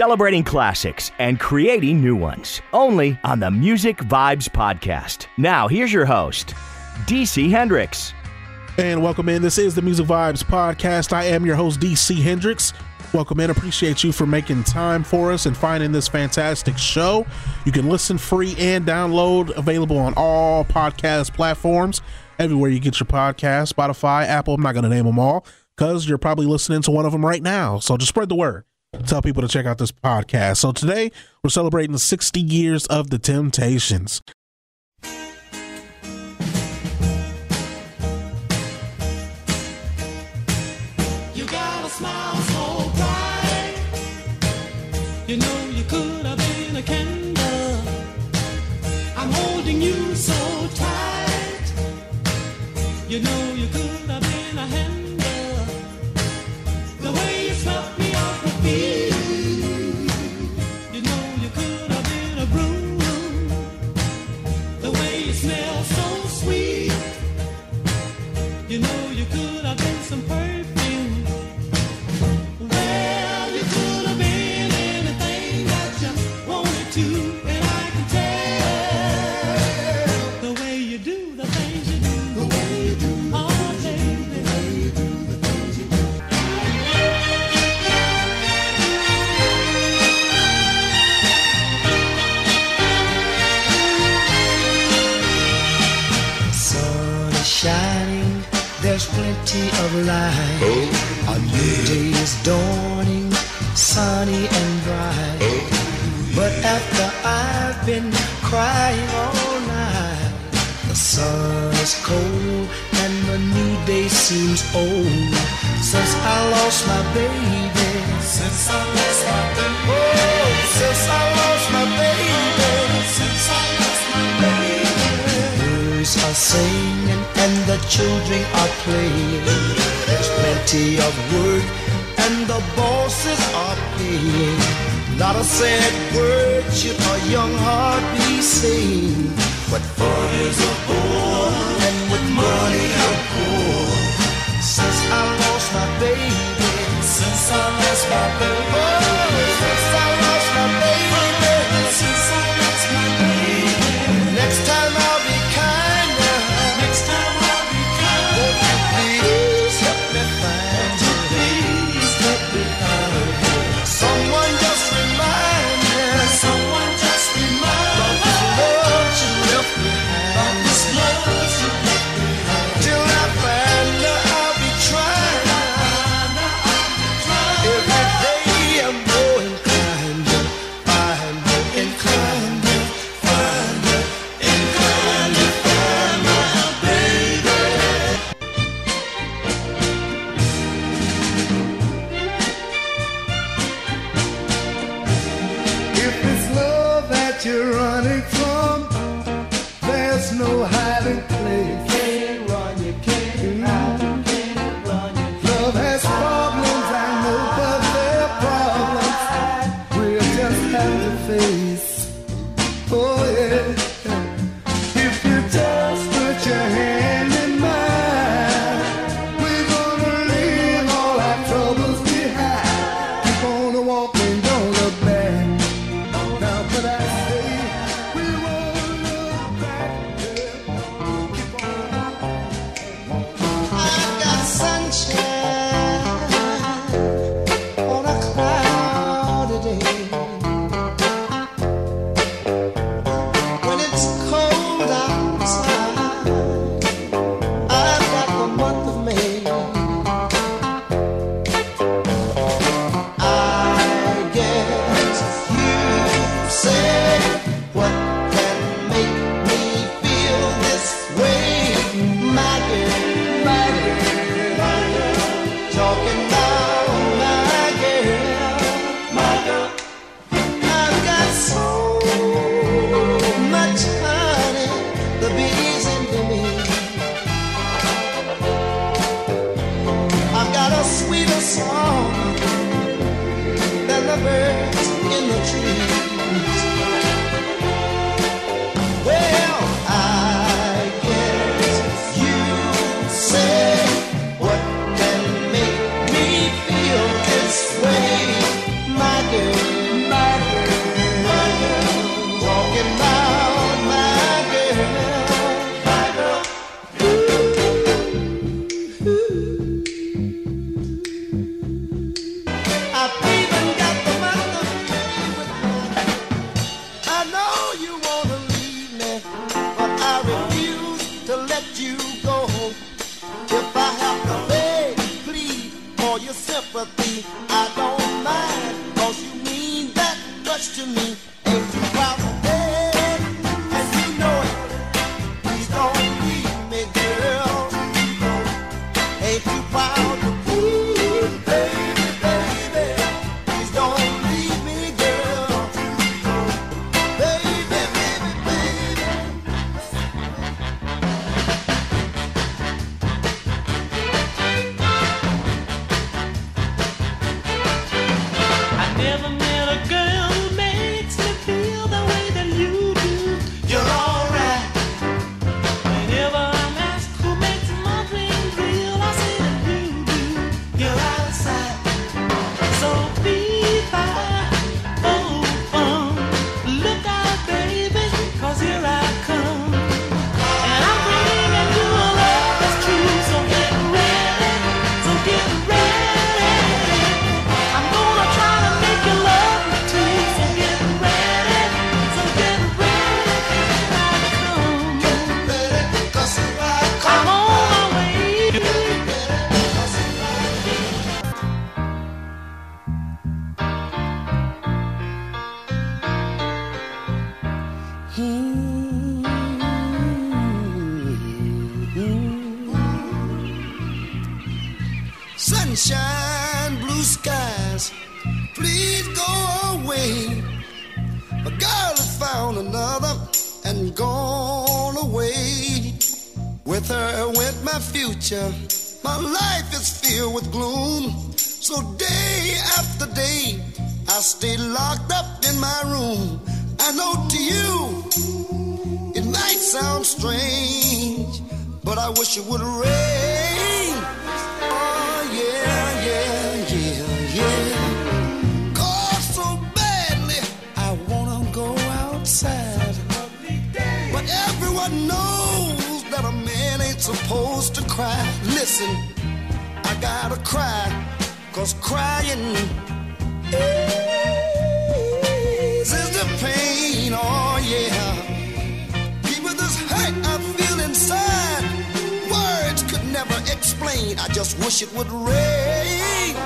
celebrating classics and creating new ones. Only on the Music Vibes Podcast. Now, here's your host, DC Hendrix. And welcome in. This is the Music Vibes Podcast. I am your host, DC Hendrix. Welcome in. Appreciate you for making time for us and finding this fantastic show. You can listen free and download, available on all podcast platforms, everywhere you get your podcast Spotify, Apple. I'm not going to name them all because you're probably listening to one of them right now. So just spread the word tell people to check out this podcast. So today we're celebrating 60 years of the Temptations. prices are paying. Not a sad word should a young heart be saying. What for is a bore, and with money I'm poor. Since I lost my baby, since I lost my baby, oh, Her went my future. My life is filled with gloom. So day after day, I stay locked up in my room. I know to you, it might sound strange, but I wish it would rain. Supposed to cry. Listen, I gotta cry, cause crying is the pain. Oh, yeah. People, this hurt I feel inside, words could never explain. I just wish it would rain.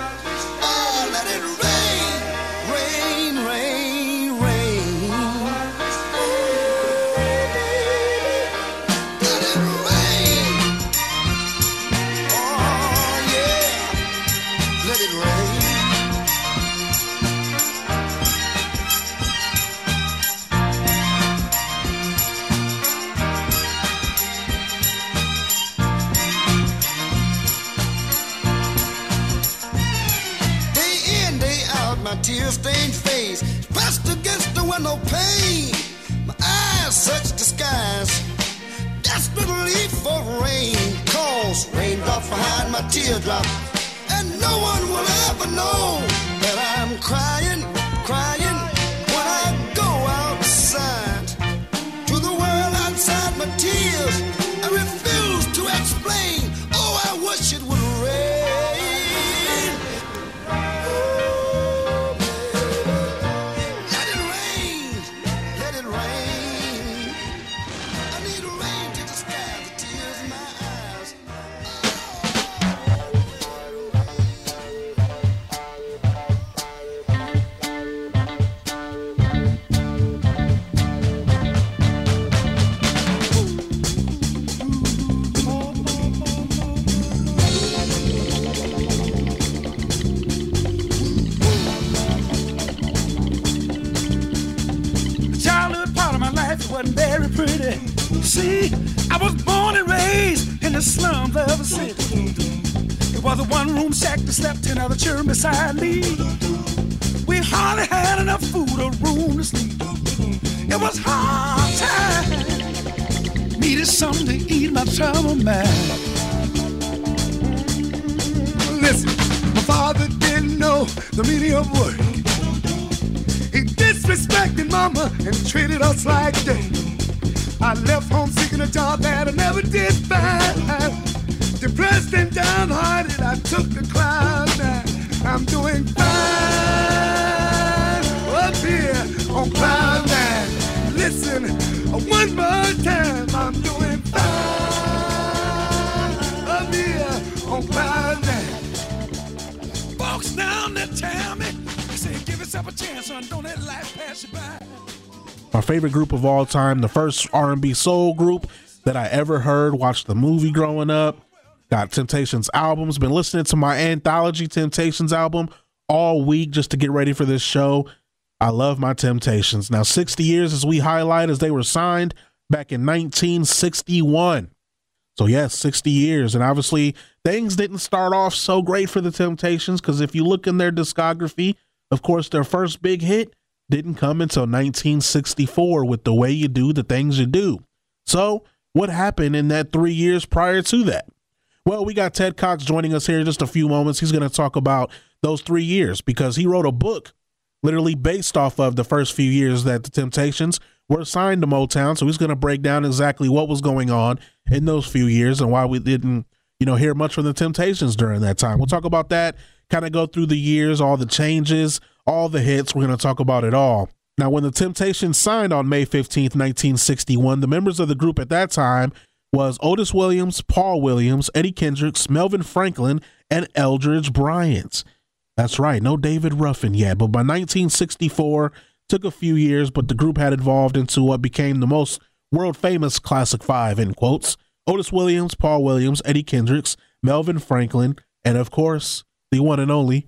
My teardrop, and no one will ever know that I'm crying, See, I was born and raised in the slums of a city. It was a one room shack that slept ten other children beside me. We hardly had enough food or room to sleep. It was hard time. Needed something to eat my trouble man. Listen, my father didn't know the meaning of work. He disrespected mama and treated us like dirt. I left home seeking a job that I never did find. Depressed and downhearted, I took the cloud. I'm doing fine up here on cloud nine. Listen, one more time, I'm doing fine up here on cloud nine. Folks down tell me, they say give yourself a chance, son. Don't let life pass you by. My favorite group of all time, the first R&B soul group that I ever heard. Watched the movie growing up. Got Temptations albums. Been listening to my anthology Temptations album all week just to get ready for this show. I love my Temptations. Now, 60 years as we highlight as they were signed back in 1961. So yes, 60 years. And obviously things didn't start off so great for the Temptations because if you look in their discography, of course, their first big hit didn't come until 1964 with the way you do the things you do. So what happened in that three years prior to that? Well, we got Ted Cox joining us here in just a few moments. He's going to talk about those three years because he wrote a book literally based off of the first few years that the Temptations were signed to Motown. So he's going to break down exactly what was going on in those few years and why we didn't, you know, hear much from the Temptations during that time. We'll talk about that, kind of go through the years, all the changes, all the hits. We're going to talk about it all. Now, when the Temptations signed on May 15th, 1961, the members of the group at that time was Otis Williams, Paul Williams, Eddie Kendricks, Melvin Franklin, and Eldridge Bryant. That's right, no David Ruffin yet, but by 1964, took a few years, but the group had evolved into what became the most world famous Classic Five, in quotes. Otis Williams, Paul Williams, Eddie Kendricks, Melvin Franklin, and of course, the one and only,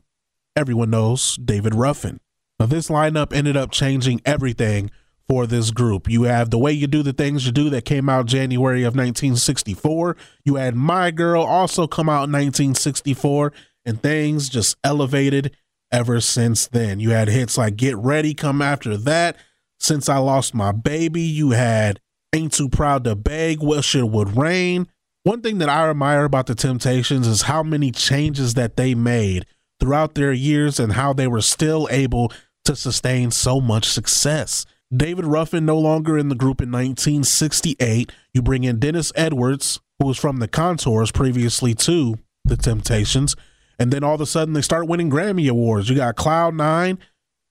everyone knows, David Ruffin. Now, this lineup ended up changing everything for this group. You have The Way You Do the Things You Do that came out January of 1964. You had My Girl also come out in 1964, and things just elevated ever since then. You had hits like Get Ready come after that. Since I Lost My Baby, you had Ain't Too Proud to Beg, Wish It Would Rain. One thing that I admire about the Temptations is how many changes that they made throughout their years and how they were still able to sustain so much success. David Ruffin no longer in the group in 1968. You bring in Dennis Edwards, who was from the Contours previously to the Temptations, and then all of a sudden they start winning Grammy awards. You got Cloud Nine,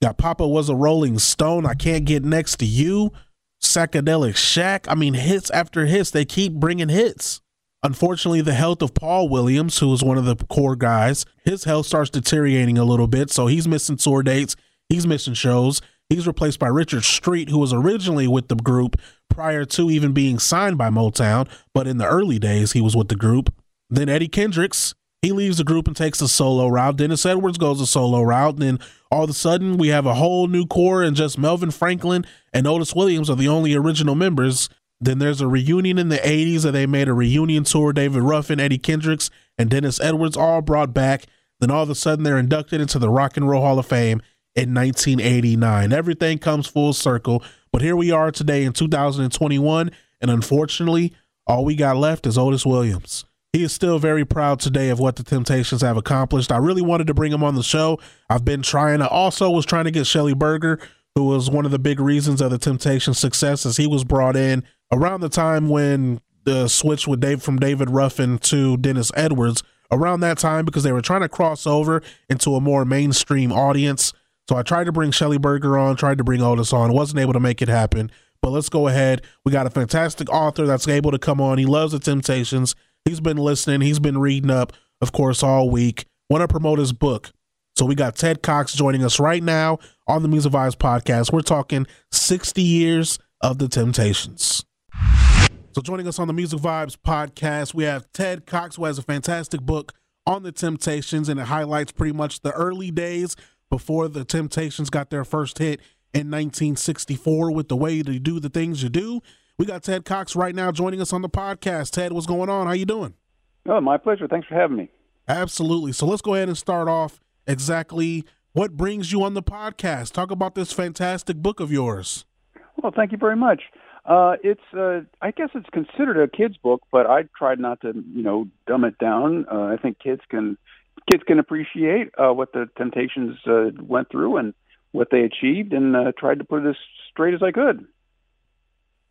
got Papa was a Rolling Stone. I can't get next to you. Psychedelic Shack. I mean, hits after hits. They keep bringing hits. Unfortunately, the health of Paul Williams, who was one of the core guys, his health starts deteriorating a little bit. So he's missing tour dates. He's missing shows. He's replaced by Richard Street, who was originally with the group prior to even being signed by Motown, but in the early days, he was with the group. Then Eddie Kendricks, he leaves the group and takes a solo route. Dennis Edwards goes a solo route. And then all of a sudden, we have a whole new core, and just Melvin Franklin and Otis Williams are the only original members. Then there's a reunion in the 80s, and they made a reunion tour. David Ruffin, Eddie Kendricks, and Dennis Edwards all brought back. Then all of a sudden, they're inducted into the Rock and Roll Hall of Fame in 1989. Everything comes full circle. But here we are today in 2021, and unfortunately, all we got left is Otis Williams. He is still very proud today of what the Temptations have accomplished. I really wanted to bring him on the show. I've been trying I also was trying to get Shelly Berger, who was one of the big reasons of the Temptations' success, as he was brought in around the time when the switch with Dave from David Ruffin to Dennis Edwards. Around that time, because they were trying to cross over into a more mainstream audience. So I tried to bring Shelly Berger on, tried to bring Otis on, wasn't able to make it happen. But let's go ahead. We got a fantastic author that's able to come on. He loves the Temptations. He's been listening. He's been reading up, of course, all week. Want to promote his book. So we got Ted Cox joining us right now on the Music Vibes podcast. We're talking 60 years of the Temptations. So joining us on the Music Vibes podcast, we have Ted Cox, who has a fantastic book on the Temptations, and it highlights pretty much the early days before the Temptations got their first hit in 1964 with the way to do the things you do. We got Ted Cox right now joining us on the podcast. Ted, what's going on? How are you doing? Oh, my pleasure. Thanks for having me. Absolutely. So let's go ahead and start off exactly what brings you on the podcast. Talk about this fantastic book of yours. Well, thank you very much. Uh, it's, uh, I guess it's considered a kid's book, but I tried not to, you know, dumb it down. Uh, I think kids can, kids can appreciate uh, what the Temptations uh, went through and what they achieved, and uh, tried to put it as straight as I could.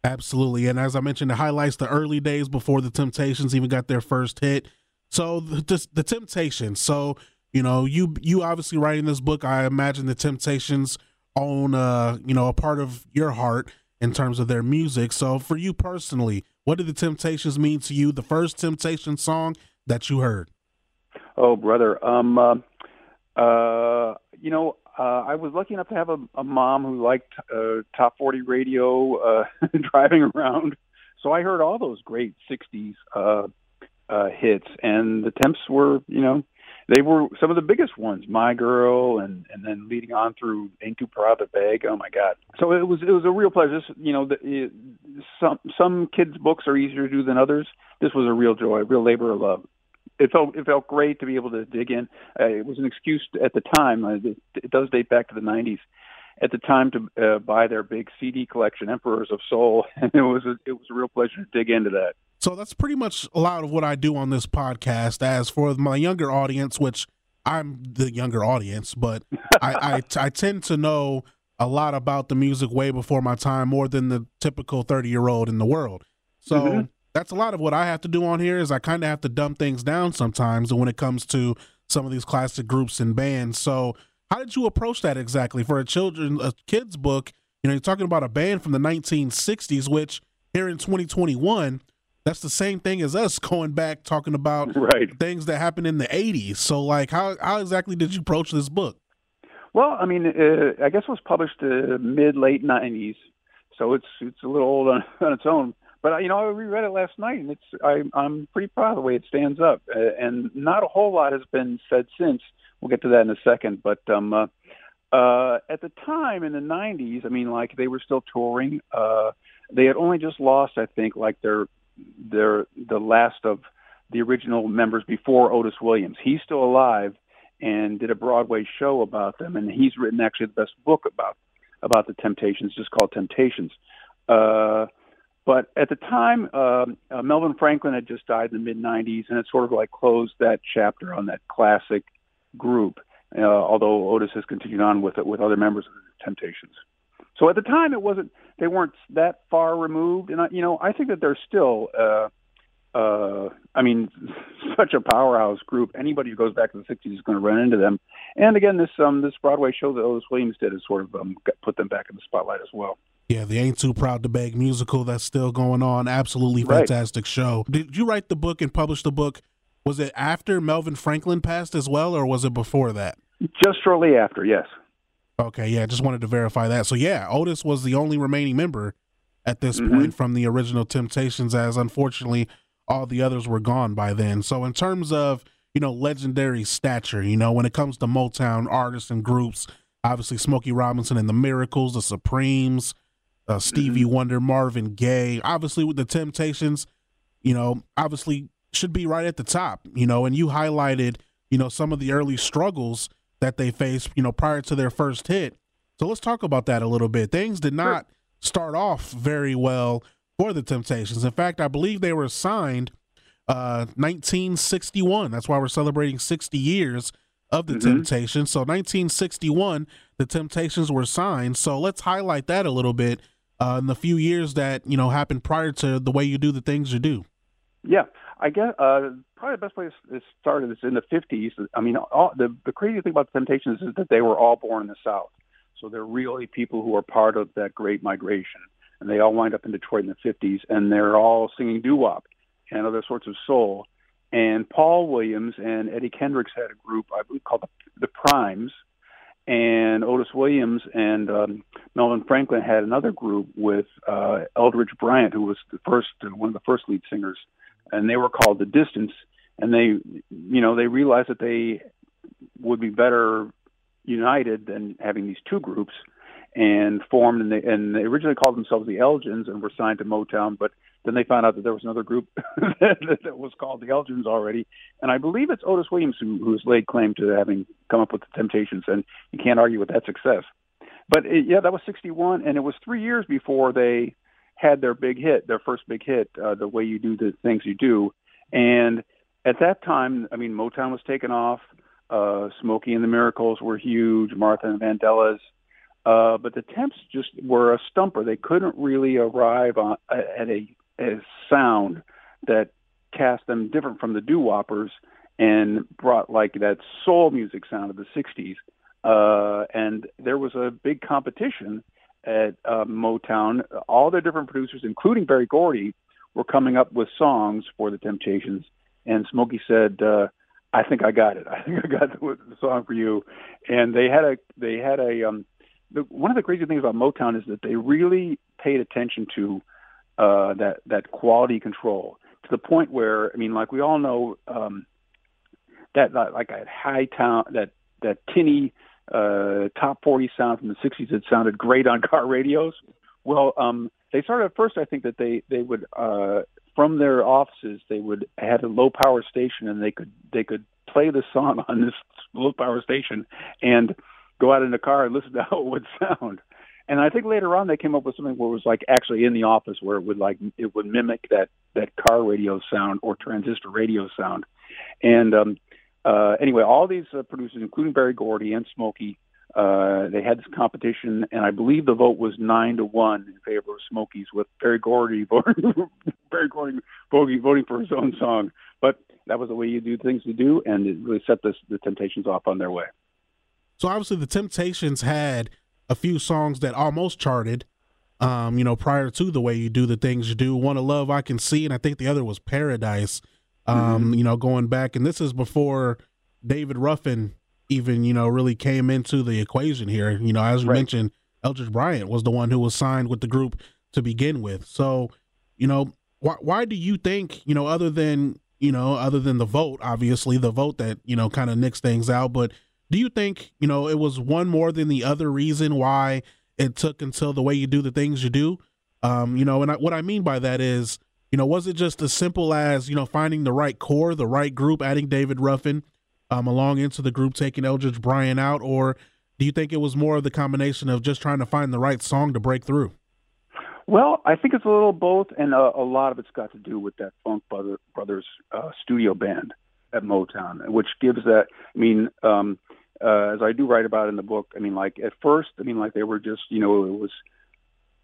Absolutely. And as I mentioned, it highlights the early days before the Temptations even got their first hit. So the, the Temptations. So, you know, you you obviously writing this book, I imagine the Temptations own uh, you know, a part of your heart in terms of their music. So for you personally, what did the Temptations mean to you? The first Temptation song that you heard? Oh, brother. Um, uh, uh, you know, uh, I was lucky enough to have a, a mom who liked uh, top 40 radio, uh, driving around. So I heard all those great 60s uh, uh, hits, and the Temps were, you know, they were some of the biggest ones. My Girl, and and then leading on through Ain't Too Proud to Beg. Oh my God! So it was it was a real pleasure. This, you know, the, it, some some kids' books are easier to do than others. This was a real joy, a real labor of love it felt it felt great to be able to dig in. Uh, it was an excuse at the time. Uh, it, it does date back to the '90s. At the time, to uh, buy their big CD collection, Emperors of Soul, and it was a, it was a real pleasure to dig into that. So that's pretty much a lot of what I do on this podcast. As for my younger audience, which I'm the younger audience, but I, I, I tend to know a lot about the music way before my time, more than the typical 30 year old in the world. So mm-hmm that's a lot of what I have to do on here is I kind of have to dumb things down sometimes when it comes to some of these classic groups and bands. So how did you approach that exactly for a children a kids book? You know, you're talking about a band from the 1960s, which here in 2021, that's the same thing as us going back talking about right. things that happened in the 80s. So like how how exactly did you approach this book? Well, I mean, uh, I guess it was published uh, mid late 90s. So it's it's a little old on, on its own but you know, I reread it last night, and it's I, I'm pretty proud of the way it stands up. Uh, and not a whole lot has been said since. We'll get to that in a second. But um, uh, uh, at the time in the '90s, I mean, like they were still touring. Uh, they had only just lost, I think, like their their the last of the original members before Otis Williams. He's still alive and did a Broadway show about them, and he's written actually the best book about about the Temptations, just called Temptations. Uh, but at the time, um, uh, Melvin Franklin had just died in the mid 90s, and it sort of like closed that chapter on that classic group. Uh, although Otis has continued on with it with other members of the Temptations. So at the time, it wasn't they weren't that far removed, and I, you know I think that they're still. Uh, uh, I mean, such a powerhouse group. Anybody who goes back to the '60s is going to run into them. And again, this um, this Broadway show that Otis Williams did has sort of um, put them back in the spotlight as well. Yeah, the Ain't Too Proud to Beg musical that's still going on. Absolutely fantastic right. show. Did you write the book and publish the book? Was it after Melvin Franklin passed as well, or was it before that? Just shortly after, yes. Okay, yeah, just wanted to verify that. So, yeah, Otis was the only remaining member at this mm-hmm. point from the original Temptations, as unfortunately all the others were gone by then. So, in terms of, you know, legendary stature, you know, when it comes to Motown artists and groups, obviously Smokey Robinson and the Miracles, the Supremes, uh, Stevie mm-hmm. Wonder, Marvin Gaye. Obviously, with the Temptations, you know, obviously should be right at the top. You know, and you highlighted, you know, some of the early struggles that they faced, you know, prior to their first hit. So let's talk about that a little bit. Things did not start off very well for the Temptations. In fact, I believe they were signed uh 1961. That's why we're celebrating 60 years of the mm-hmm. Temptations. So 1961, the Temptations were signed. So let's highlight that a little bit uh, in the few years that you know happened prior to the way you do the things you do? Yeah, I guess uh, probably the best place to start is in the '50s. I mean, all, the the crazy thing about the Temptations is that they were all born in the South, so they're really people who are part of that Great Migration, and they all wind up in Detroit in the '50s, and they're all singing doo wop and other sorts of soul. And Paul Williams and Eddie Kendricks had a group I believe called the, the Primes, and Otis Williams and um, Melvin Franklin had another group with uh, Eldridge Bryant, who was the first uh, one of the first lead singers, and they were called The Distants. And they, you know, they realized that they would be better united than having these two groups, and formed. And they and they originally called themselves the Elgins and were signed to Motown, but then they found out that there was another group that, that was called the Elgins already, and I believe it's Otis Williams who, who's laid claim to having come up with the Temptations, and you can't argue with that success. But it, yeah, that was '61, and it was three years before they had their big hit, their first big hit, uh, "The Way You Do the Things You Do," and at that time, I mean, Motown was taking off. Uh, Smokey and the Miracles were huge. Martha and Vandellas. Uh, but the Temps just were a stumper. They couldn't really arrive on, at a a sound that cast them different from the doo woppers and brought like that soul music sound of the 60s. Uh, and there was a big competition at uh, Motown. All the different producers, including Berry Gordy, were coming up with songs for the Temptations. And Smokey said, uh, I think I got it. I think I got the, the song for you. And they had a they had a um the, one of the crazy things about Motown is that they really paid attention to uh that that quality control to the point where I mean like we all know um that, that like a high town that that tinny uh top 40 sound from the 60s that sounded great on car radios. Well, um they started at first I think that they they would uh from their offices they would had a low power station and they could they could play the song on this low power station and go out in the car and listen to how it would sound. And I think later on they came up with something where it was like actually in the office where it would like it would mimic that that car radio sound or transistor radio sound. And um uh anyway, all these uh, producers including Berry Gordy and Smokey uh, they had this competition, and I believe the vote was nine to one in favor of Smokey's, with Berry Gordy voting, Berry Gordy voting, for his own song. But that was the way you do things to do, and it really set the, the Temptations off on their way. So obviously, the Temptations had a few songs that almost charted. Um, you know, prior to the way you do the things you do, one of love I can see, and I think the other was Paradise. Um, mm-hmm. you know, going back, and this is before David Ruffin even you know really came into the equation here. You know, as you right. mentioned, Eldridge Bryant was the one who was signed with the group to begin with. So, you know, why why do you think you know other than you know other than the vote, obviously the vote that you know kind of nicks things out, but do you think you know it was one more than the other reason why it took until the way you do the things you do? Um, you know, and I, what I mean by that is, you know, was it just as simple as you know finding the right core, the right group, adding David Ruffin? um, along into the group, taking Eldridge Bryant out, or do you think it was more of the combination of just trying to find the right song to break through? Well, I think it's a little both, and a, a lot of it's got to do with that Funk Brother, Brothers uh, studio band at Motown, which gives that. I mean, um, uh, as I do write about in the book, I mean, like at first, I mean, like they were just, you know, it was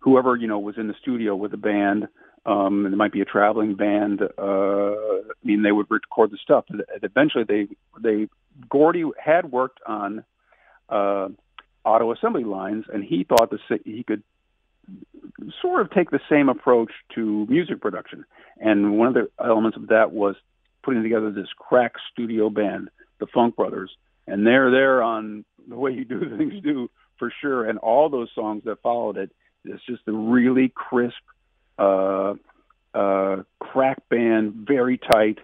whoever you know was in the studio with the band um, and it might be a traveling band. Uh, I mean, they would record the stuff. Eventually, they they Gordy had worked on uh, auto assembly lines, and he thought that he could sort of take the same approach to music production. And one of the elements of that was putting together this crack studio band, the Funk Brothers, and they're there on the way you do things do for sure. And all those songs that followed it, it's just a really crisp uh, uh, crack band, very tight,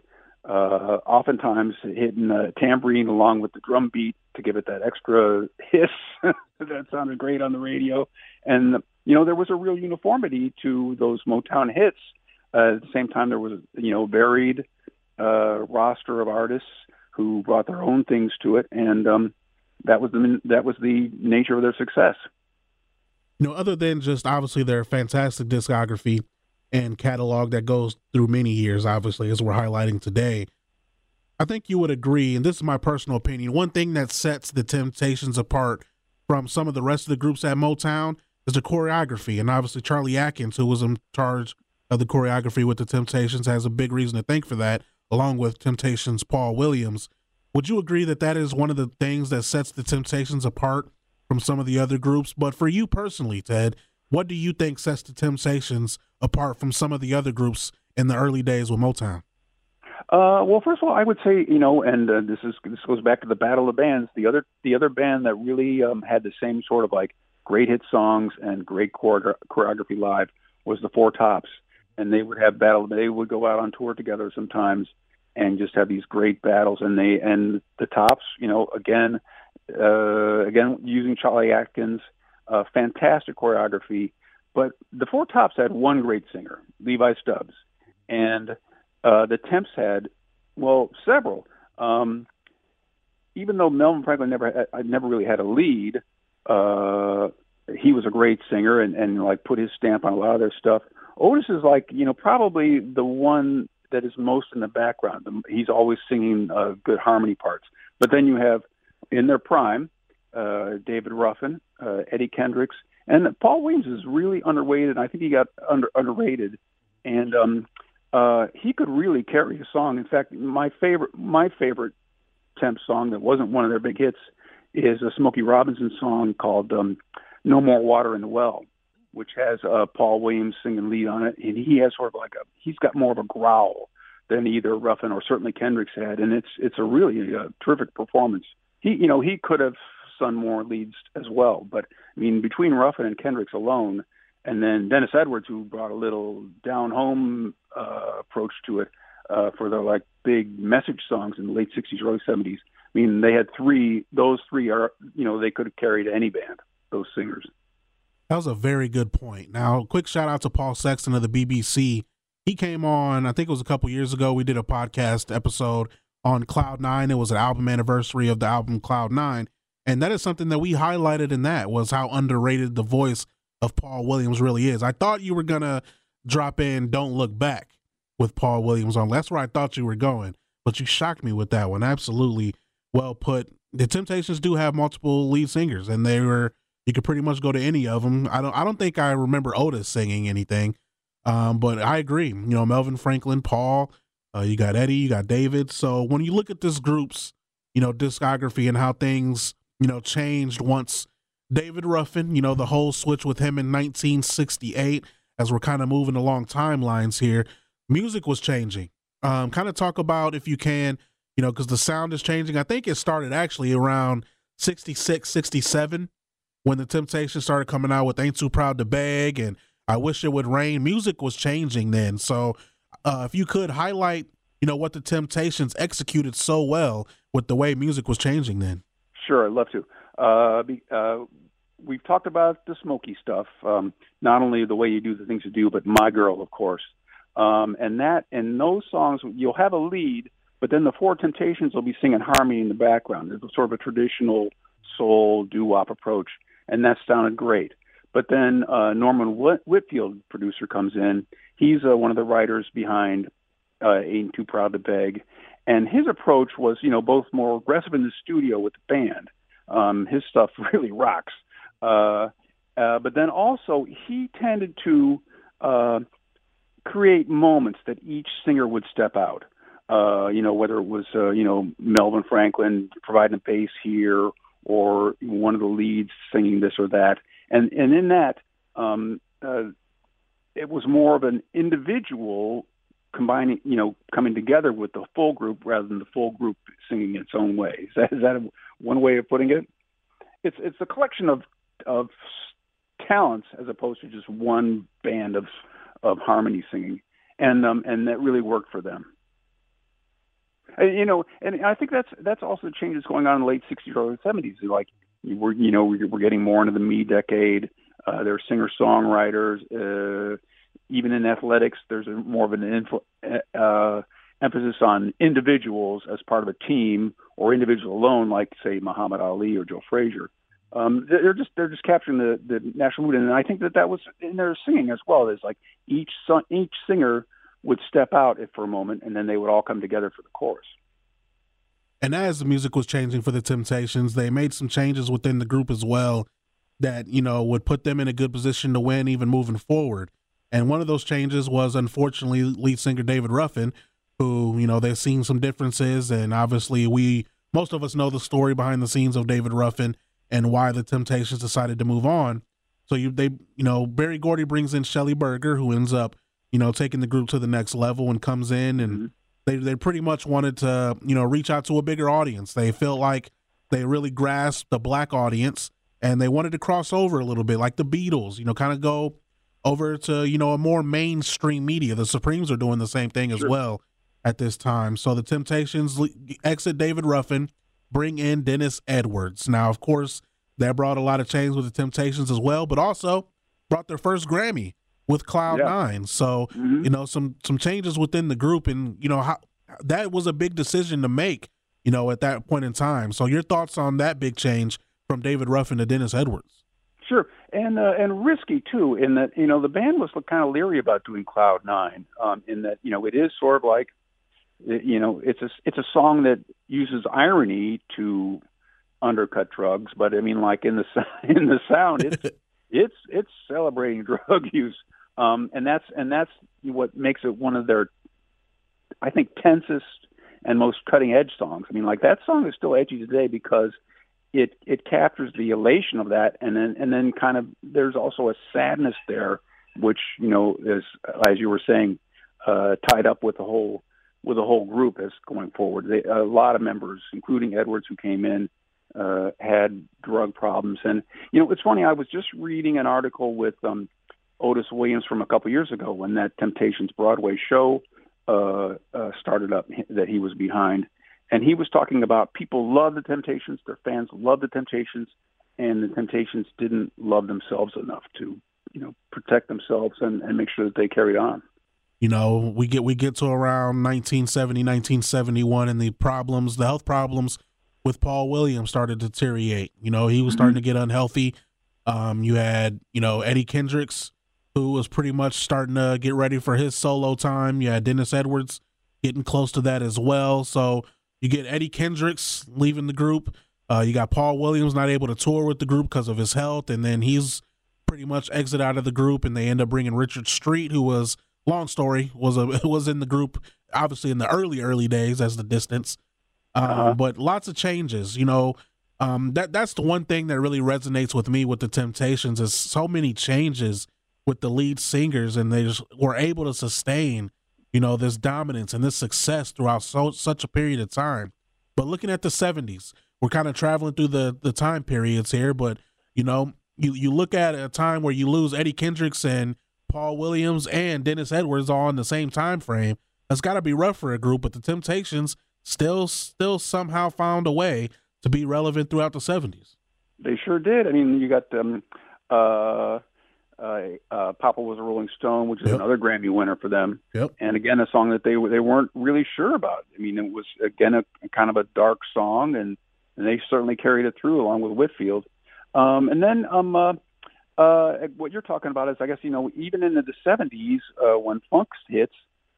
uh, oftentimes hitting a tambourine along with the drum beat to give it that extra hiss that sounded great on the radio. And, you know, there was a real uniformity to those Motown hits. Uh, at the same time, there was, you know, varied uh, roster of artists who brought their own things to it. And um, that was the that was the nature of their success you know, other than just obviously their fantastic discography and catalog that goes through many years, obviously, as we're highlighting today, I think you would agree, and this is my personal opinion, one thing that sets the Temptations apart from some of the rest of the groups at Motown is the choreography. And obviously, Cholly Atkins, who was in charge of the choreography with the Temptations, has a big reason to thank for that, along with Temptations' Paul Williams. Would you agree that that is one of the things that sets the Temptations apart from some of the other groups. But for you personally, Ted, what do you think sets the Temptations apart from some of the other groups in the early days with Motown? Uh, well, first of all, I would say you know, and uh, this is this goes back to the Battle of Bands. The other the other band that really um, had the same sort of like great hit songs and great chore- choreography live was the Four Tops, and they would have battle. They would go out on tour together sometimes and just have these great battles. And they and the Tops, you know, again uh, again using Cholly Atkins, uh, fantastic choreography. But the Four Tops had one great singer, Levi Stubbs, and uh, the Temps had, well, several. Um, even though Melvin Franklin never had, never really had a lead, uh, he was a great singer and, and like put his stamp on a lot of their stuff. Otis is like you know probably the one that is most in the background. He's always singing uh, good harmony parts. But then you have in their prime, uh, David Ruffin, uh, Eddie Kendricks, and Paul Williams is really underrated. I think he got under underrated, and um, uh, he could really carry a song. In fact, my favorite my favorite temp song that wasn't one of their big hits is a Smokey Robinson song called um, "No More Water in the Well," which has uh, Paul Williams singing lead on it, and he has sort of like a he's got more of a growl than either Ruffin or certainly Kendricks had, and it's it's a really uh, terrific performance. He you know he could have sung more leads as well, but I mean between Ruffin and Kendricks alone, and then Dennis Edwards who brought a little down home uh, approach to it uh, for their like big message songs in the late '60s, early '70s. I mean they had three; those three are you know they could have carried any band. Those singers. That was a very good point. Now, quick shout out to Paul Sexton of the BBC. He came on, I think it was a couple years ago. We did a podcast episode on Cloud Nine. It was an album anniversary of the album Cloud Nine, and that is something that we highlighted in that was how underrated the voice of Paul Williams really is. I thought you were gonna drop in "Don't Look Back" with Paul Williams on. That's where I thought you were going, but you shocked me with that one. Absolutely well put. The Temptations do have multiple lead singers, and they were you could pretty much go to any of them. I don't I don't think I remember Otis singing anything, um, but I agree. You know, Melvin Franklin, Paul, uh, you got Eddie, you got David. So when you look at this group's you know discography and how things you know changed once David Ruffin, you know the whole switch with him in 1968, as we're kind of moving along timelines here, music was changing. Um, kind of talk about if you can, you know, because the sound is changing. I think it started actually around 66, 67 when the Temptations started coming out with "Ain't Too Proud to Beg" and "I Wish It Would Rain," music was changing then. So, uh, if you could highlight, you know, what the Temptations executed so well with the way music was changing then. Sure, I'd love to. Uh, be, uh, we've talked about the Smokey stuff, um, not only the way you do the things you do, but "My Girl," of course. Um, and that and those songs, you'll have a lead, but then the Four Temptations will be singing harmony in the background. It's sort of a traditional soul doo-wop approach and that sounded great. But then uh, Norman Whitfield, producer, comes in. He's uh, one of the writers behind uh, "Ain't Too Proud to Beg," and his approach was, you know, both more aggressive in the studio with the band. Um, his stuff really rocks. Uh, uh, but then also he tended to uh, create moments that each singer would step out. Uh, you know, whether it was uh, you know Melvin Franklin providing a bass here, or one of the leads singing this or that. And and in that, um, uh, it was more of an individual combining, you know, coming together with the full group rather than the full group singing its own way. Is that, is that a, one way of putting it? It's it's a collection of of talents as opposed to just one band of of harmony singing, and um, and that really worked for them. And, you know, and I think that's that's also the changes going on in the late '60s, early '70s. Like we're you know we're, getting more into the me decade. Uh, there are singer songwriters. Uh, even in athletics, there's a, more of an influ- uh, emphasis on individuals as part of a team or individual alone, like say Muhammad Ali or Joe Frazier. Um, they're just they're just capturing the the national mood, and I think that that was in their singing as well. Is like each son, each singer would step out for a moment, and then they would all come together for the chorus. And as the music was changing for the Temptations, they made some changes within the group as well that you know would put them in a good position to win, even moving forward. And one of those changes was unfortunately lead singer David Ruffin, who you know they've seen some differences, and obviously we most of us know the story behind the scenes of David Ruffin and why the Temptations decided to move on. So you they you know Berry Gordy brings in Shelly Berger, who ends up you know, taking the group to the next level and comes in and mm-hmm. They they pretty much wanted to, you know, reach out to a bigger audience. They felt like they really grasped the black audience and they wanted to cross over a little bit like the Beatles, you know, kind of go over to, you know, a more mainstream media. The Supremes are doing the same thing as well at this time. So the Temptations exit David Ruffin, bring in Dennis Edwards. Now, of course, that brought a lot of change with the Temptations as well, but also brought their first Grammy with Cloud yeah. Nine. So mm-hmm. you know some some changes within the group, and you know how that was a big decision to make. You know at that point in time. So your thoughts on that big change from David Ruffin to Dennis Edwards? Sure, and uh, and risky too. In that you know the band was kind of leery about doing Cloud Nine. Um, in that you know it is sort of like you know it's a it's a song that uses irony to undercut drugs, but I mean like in the in the sound it's it's it's celebrating drug use um, and that's and that's what makes it one of their, I think, tensest and most cutting edge songs. I mean, like that song is still edgy today because it it captures the elation of that, and then and then kind of there's also a sadness there, which you know is as you were saying, uh, tied up with the whole with the whole group as going forward. They, a lot of members, including Edwards, who came in, uh, had drug problems. And you know, it's funny. I was just reading an article with um, Otis Williams from a couple years ago when that Temptations Broadway show uh, uh, started up that he was behind, and he was talking about people love the Temptations, their fans love the Temptations, and the Temptations didn't love themselves enough to you know protect themselves and, and make sure that they carried on. You know, we get we get to around 1970, 1971, and the problems, the health problems with Paul Williams started to deteriorate. You know, he was starting to get unhealthy. Um, you had, you know, Eddie Kendricks, who was pretty much starting to get ready for his solo time. Yeah, Dennis Edwards getting close to that as well. So you get Eddie Kendricks leaving the group. Uh, you got Paul Williams not able to tour with the group because of his health, and then he's pretty much exit out of the group, and they end up bringing Richard Street, who was long story was a was in the group obviously in the early early days as the Distants um, uh-huh. but lots of changes you know um, that that's the one thing that really resonates with me with the temptations is so many changes with the lead singers and they just were able to sustain you know this dominance and this success throughout so such a period of time but looking at the 70s we're kind of traveling through the the time periods here but you know you you look at a time where you lose Eddie Kendricks and Paul Williams and Dennis Edwards all in the same time frame. That's got to be rough for a group, but the Temptations still still somehow found a way to be relevant throughout the 70s. They sure did. I mean, you got um uh uh, uh, Papa was a Rolling Stone, which is yep. another Grammy winner for them. Yep. And again, a song that they they weren't really sure about. I mean, it was again a, a kind of a dark song, and, and they certainly carried it through along with Whitfield. Um, and then um, uh, uh, what you're talking about is, I guess, you know, even into the 70s, uh, when funk hits,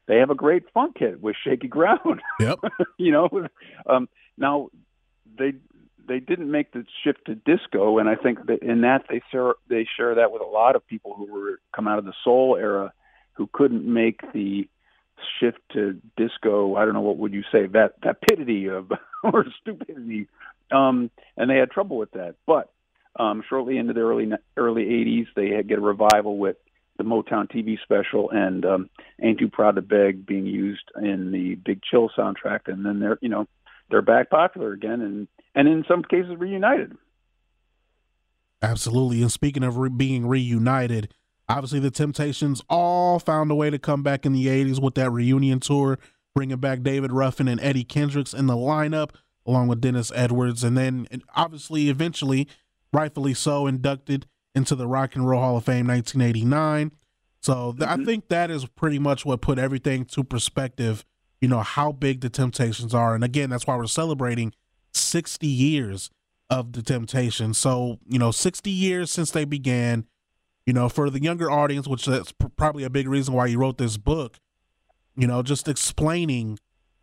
they have a great funk hit with "Shaky Ground." Yep. you know, um, now they they didn't make the shift to disco, and I think that in that they share they share that with a lot of people who were come out of the soul era, who couldn't make the shift to disco. I don't know what would you say that vapidity of or stupidity, um, and they had trouble with that, but um, shortly into the early early 80s, they had, get a revival with the Motown TV special and um, "Ain't Too Proud to Beg" being used in the Big Chill soundtrack, and then they're you know they're back popular again, and and in some cases reunited. Absolutely, and speaking of re- being reunited, obviously the Temptations all found a way to come back in the '80s with that reunion tour, bringing back David Ruffin and Eddie Kendricks in the lineup, along with Dennis Edwards, and then obviously eventually rightfully so, inducted into the Rock and Roll Hall of Fame 1989. So th- mm-hmm. I think that is pretty much what put everything to perspective, you know, how big the Temptations are. And again, that's why we're celebrating 60 years of the Temptations. So, you know, 60 years since they began, you know, for the younger audience, which that's pr- probably a big reason why you wrote this book, you know, just explaining,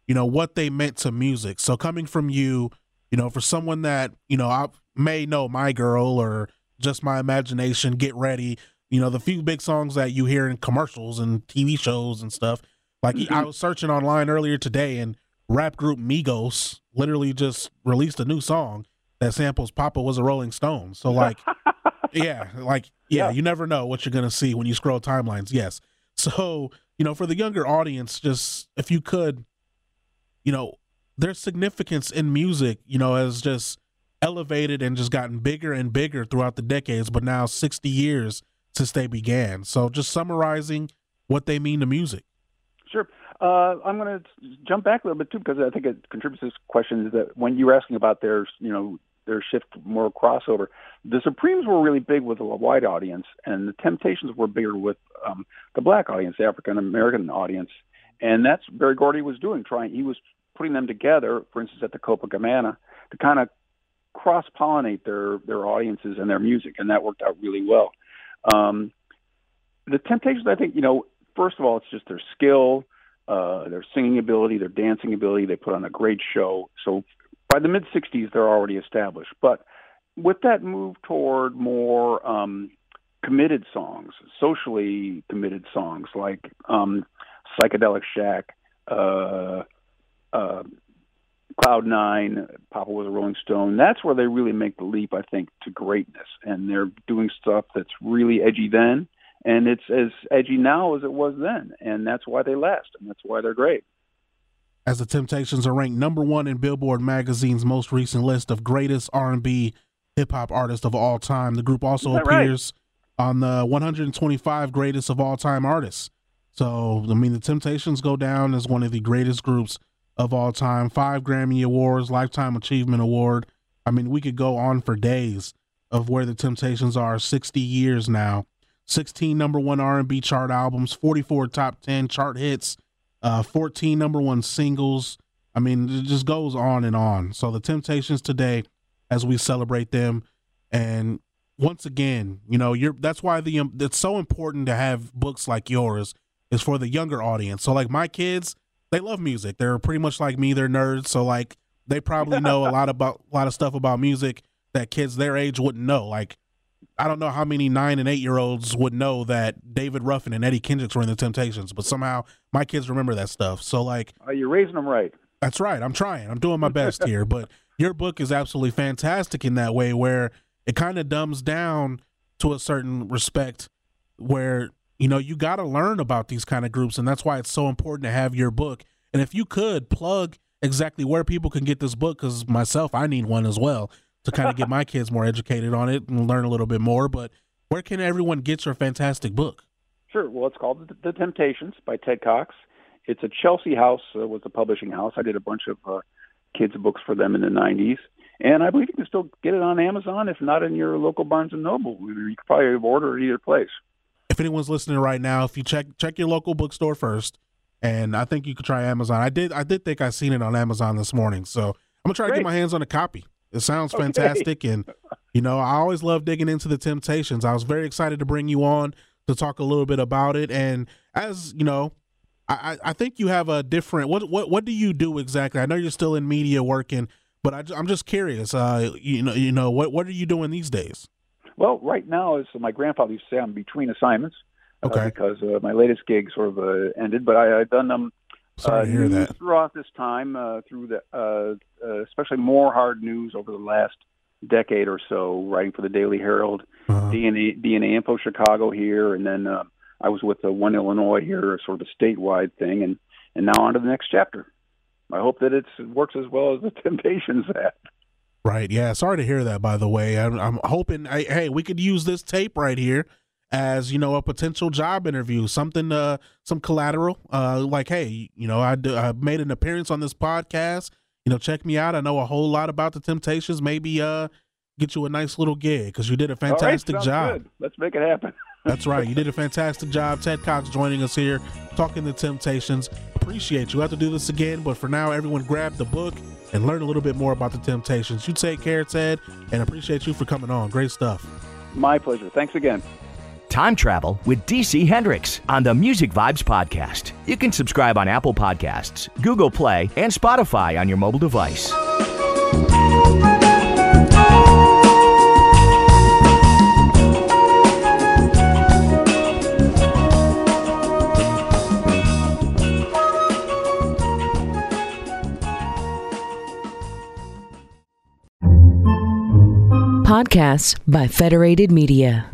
you know, what they meant to music. So coming from you, you know, for someone that, you know, I may know My Girl or Just My Imagination, Get Ready, you know, the few big songs that you hear in commercials and TV shows and stuff. Like mm-hmm. I was searching online earlier today and rap group Migos literally just released a new song that samples Papa was a Rolling Stone. So like yeah, like yeah, yeah, you never know what you're going to see when you scroll timelines. Yes. So, you know, for the younger audience, just if you could, you know, there's significance in music, you know, as just elevated and just gotten bigger and bigger throughout the decades, but now 60 years since they began. So just summarizing what they mean to music. Sure. Uh, I'm going to jump back a little bit too because I think it contributes to this question is that when you were asking about their, you know, their shift more crossover, the Supremes were really big with a white audience, and the Temptations were bigger with um, the black audience, the African American audience, and that's Berry Gordy was doing. Trying, he was putting them together, for instance, at the Copacabana, to kind of cross pollinate their their audiences and their music, and that worked out really well. Um, the Temptations, I think, you know, first of all, it's just their skill, uh, their singing ability, their dancing ability. They put on a great show. So by the mid '60s, they're already established. But with that move toward more um, committed songs, socially committed songs like um, "Psychedelic Shack," uh, uh, Cloud Nine, Papa was a Rolling Stone. That's where they really make the leap, I think, to greatness. And they're doing stuff that's really edgy then, and it's as edgy now as it was then. And that's why they last, and that's why they're great. as the Temptations are ranked number one in Billboard magazine's most recent list of greatest R&B hip hop artists of all time. The group also that right? appears on the 125 greatest of all time artists. So, I mean, the Temptations go down as one of the greatest groups of all time. Five Grammy Awards, Lifetime Achievement Award. I mean, we could go on for days of where the Temptations are. 60 years now, 16 number one R&B chart albums, 44 top 10 chart hits, uh, 14 number one singles. I mean, it just goes on and on. So the Temptations today, as we celebrate them, and once again, you know, you're that's why the um, it's so important to have books like yours is for the younger audience. So like my kids, they love music. They're pretty much like me. They're nerds. So like they probably know a lot about a lot of stuff about music that kids their age wouldn't know. Like I don't know how many nine and eight year olds would know that David Ruffin and Eddie Kendricks were in the Temptations, but somehow my kids remember that stuff. So like Uh, you're raising them right. that's right. I'm trying. I'm doing my best here. But your book is absolutely fantastic in that way, where it kind of dumbs down to a certain respect, where you know you got to learn about these kind of groups, and that's why it's so important to have your book. And if you could plug exactly where people can get this book, because myself, I need one as well to kind of get my kids more educated on it and learn a little bit more. But where can everyone get your fantastic book? Sure. Well, it's called The, Temptations by Ted Cox. It's a Chelsea House uh, was the publishing house. I did a bunch of uh, kids books for them in the '90s, and I believe you can still get it on Amazon, if not in your local Barnes and Noble. You could probably order it either place. if anyone's listening right now, if you check check your local bookstore first, and I think you could try Amazon. I did I did think I seen it on Amazon this morning, so I'm gonna try to get my hands on a copy. It sounds Okay. fantastic, and you know I always love digging into the Temptations. I was very excited to bring you on to talk a little bit about it, and as you know. I, I think you have a different what what what do you do exactly? I know you're still in media working, but I, am just curious. Uh, you know, you know what what are you doing these days? Well, right now, as my grandfather used to say, I'm between assignments uh, Okay. because uh, my latest gig sort of uh, ended. But I, I've done them Sorry uh, to hear that. throughout this time, uh, through the uh, uh, especially more hard news over the last decade or so, writing for the Daily Herald, Uh-huh. DNA, DNA Info Chicago here, and then uh, I was with the One Illinois here, sort of a statewide thing, and and now on to the next chapter. I hope that it's, it works as well as the Temptations have. Right. Yeah. Sorry to hear that. By the way, I'm, I'm hoping. I, hey, we could use this tape right here as you know a potential job interview, something, uh, some collateral. Uh, like, hey, you know, I, d- I made an appearance on this podcast. You know, check me out. I know a whole lot about the Temptations. Maybe uh, get you a nice little gig because you did a fantastic sounds job. good. Let's make it happen. That's right. You did a fantastic job. Ted Cox joining us here, talking the Temptations. Appreciate you. We'll have to do this again, but for now, everyone grab the book and learn a little bit more about the Temptations. You take care, Ted, and appreciate you for coming on. Great stuff. My pleasure. Thanks again. Time Travel with DC Hendrix on the Music Vibes Podcast. You can subscribe on Apple Podcasts, Google Play, and Spotify on your mobile device. Podcasts by Federated Media.